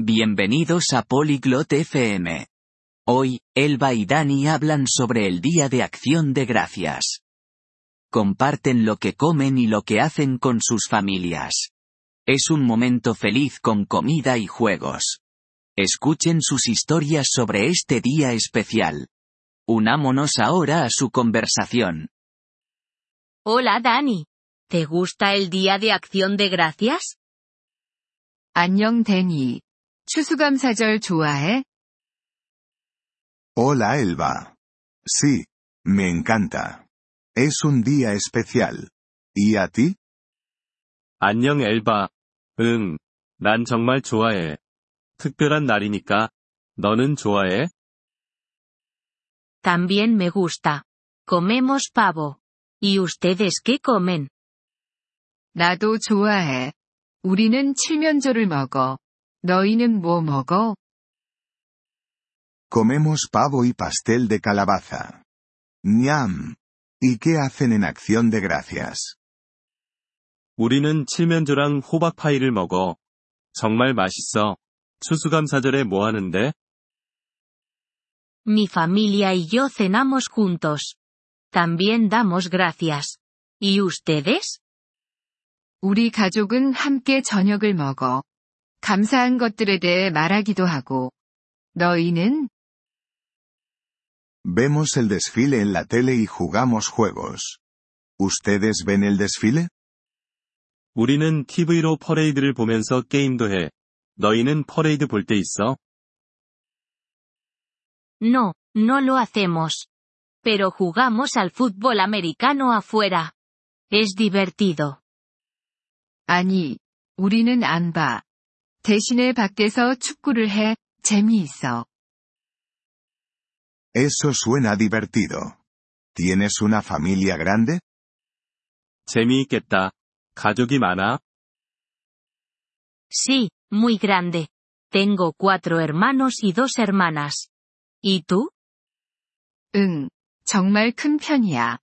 Bienvenidos a Polyglot FM. Hoy, Elba y Dani hablan sobre el Día de Acción de Gracias. Comparten lo que comen y lo que hacen con sus familias. Es un momento feliz con comida y juegos. Escuchen sus historias sobre este día especial. Unámonos ahora a su conversación. Hola Dani. ¿Te gusta el Día de Acción de Gracias? 안녕 데니. 추수감 사절 좋아해? Hola Elba. Sí, me encanta. Es un día especial. ¿Y a ti? 안녕 엘바. 응, 난 정말 좋아해. 특별한 날이니까. 너는 좋아해? También me gusta. Comemos pavo. ¿Y ustedes qué comen? 나도 좋아해. 우리는 칠면조를 먹어. 너희는 뭐 먹어? Comemos pavo y pastel de calabaza. ¡Ñam! ¿Y qué hacen en acción de gracias? 우리는 칠면조랑 호박 파이를 먹어. 정말 맛있어. 추수감사절에 뭐 하는데? Mi familia y yo cenamos juntos. También damos gracias. ¿Y ustedes? 우리 가족은 함께 저녁을 먹어. 감사한 것들에 대해 말하기도 하고. 너희는? Vemos el desfile en la tele y jugamos juegos. ¿Ustedes ven el desfile? 우리는 TV로 퍼레이드를 보면서 게임도 해. 너희는 퍼레이드 볼 때 있어? No, no lo hacemos. Pero jugamos al fútbol americano afuera. Es divertido. 아니, 우리는 안 봐. 대신에 밖에서 축구를 해. 재미있어. Eso suena divertido. ¿Tienes una familia grande? 재미있겠다. 가족이 많아? Sí, muy grande. Tengo cuatro hermanos y dos hermanas. ¿Y tú? 응, 정말 큰 편이야.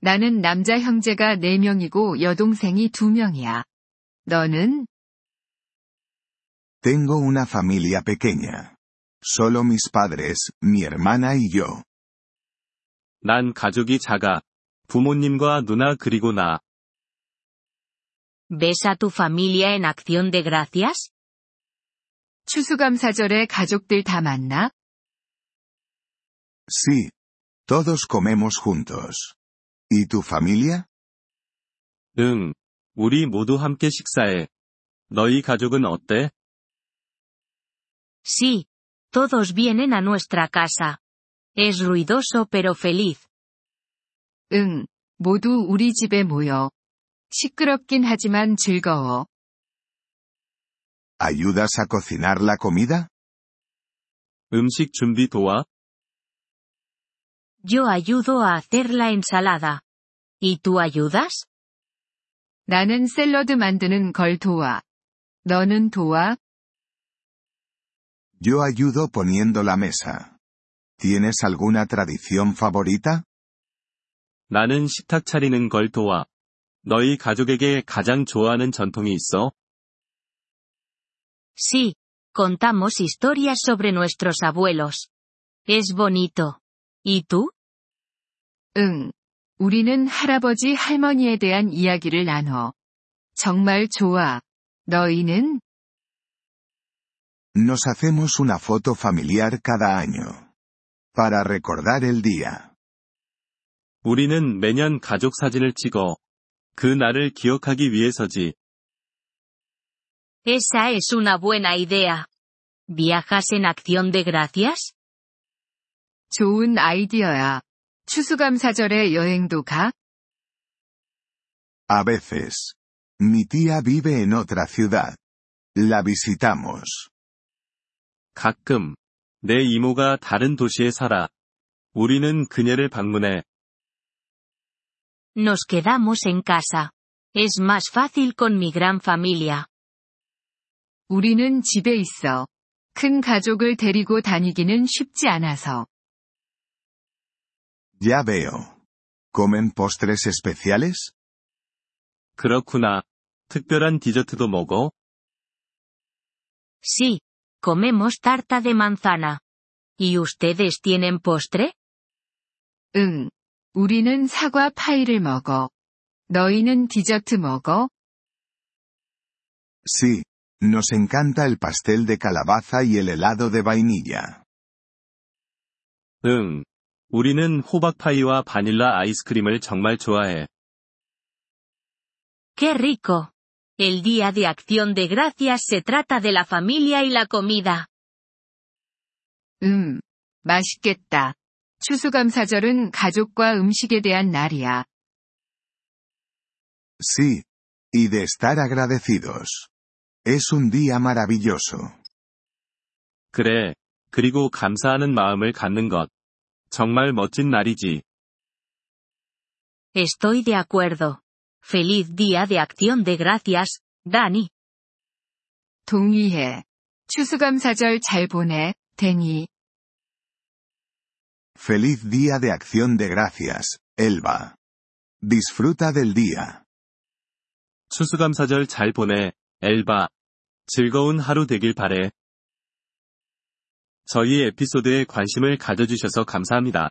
나는 남자 형제가 4명이고 여동생이 2명이야. 너는? Tengo una familia pequeña. Solo mis padres, mi hermana y yo. 난 가족이 작아. 부모님과 누나 그리고 나. ¿Ves a tu familia en acción de gracias? 추수감사절에 가족들 다 만나? Sí. Todos comemos juntos. ¿Y tu familia? 응. 우리 모두 함께 식사해. 너희 가족은 어때? Sí. Todos vienen a nuestra casa. Es ruidoso pero feliz. 응, 모두 우리 집에 모여. 시끄럽긴 하지만 즐거워. ¿Ayudas a cocinar la comida? 음식 준비 도와? Yo ayudo a hacer la ensalada. ¿Y tú ayudas? 나는 샐러드 만드는 걸 도와. 너는 도와? Yo ayudo poniendo la mesa. ¿Tienes alguna tradición favorita? 나는 식탁 차리는 걸 도와. 너희 가족에게 가장 좋아하는 전통이 있어? Sí. Contamos historias sobre nuestros abuelos. Es bonito. ¿Y tú? 응. 우리는 할아버지 할머니에 대한 이야기를 나눠. 정말 좋아. 너희는? Nos hacemos una foto familiar cada año. Para recordar el día. 우리는 매년 가족 사진을 찍어. 그 날을 기억하기 위해서지. Esa es una buena idea. ¿Viajas en acción de gracias? 좋은 아이디어야. 추수감사절에 여행도 가? A veces. Mi tía vive en otra ciudad. La visitamos. 가끔. 내 이모가 다른 도시에 살아. 우리는 그녀를 방문해. Nos quedamos en casa. Es más fácil con mi gran familia. 우리는 집에 있어. 큰 가족을 데리고 다니기는 쉽지 않아서. Ya veo. ¿Comen postres especiales? 그렇구나. 특별한 디저트도 먹어? Sí. comemos tarta de manzana. ¿Y ustedes tienen postre? 응. 우리는 사과 파이를 먹어. 너희는 디저트 먹어? Sí. Nos encanta el pastel de calabaza y el helado de vainilla. 응. 우리는 호박파이와 바닐라 아이스크림을 정말 좋아해. ¡Qué rico! El Día de Acción de Gracias se trata de la familia y la comida. 음. 맛있겠다. 추수감사절은 가족과 음식에 대한 날이야. Sí. Y de estar agradecidos. Es un día maravilloso. 그래. 그리고 감사하는 마음을 갖는 것. 정말 멋진 날이지. Estoy de acuerdo. Feliz Día de Acción de Gracias, Dani. 동의해. 추수감사절 잘 보내, 데니. Feliz día de acción de gracias, Elba. Disfruta del día. 추수감사절 잘 보내, 엘바. 즐거운 하루 되길 바래. 저희 에피소드에 관심을 가져주셔서 감사합니다.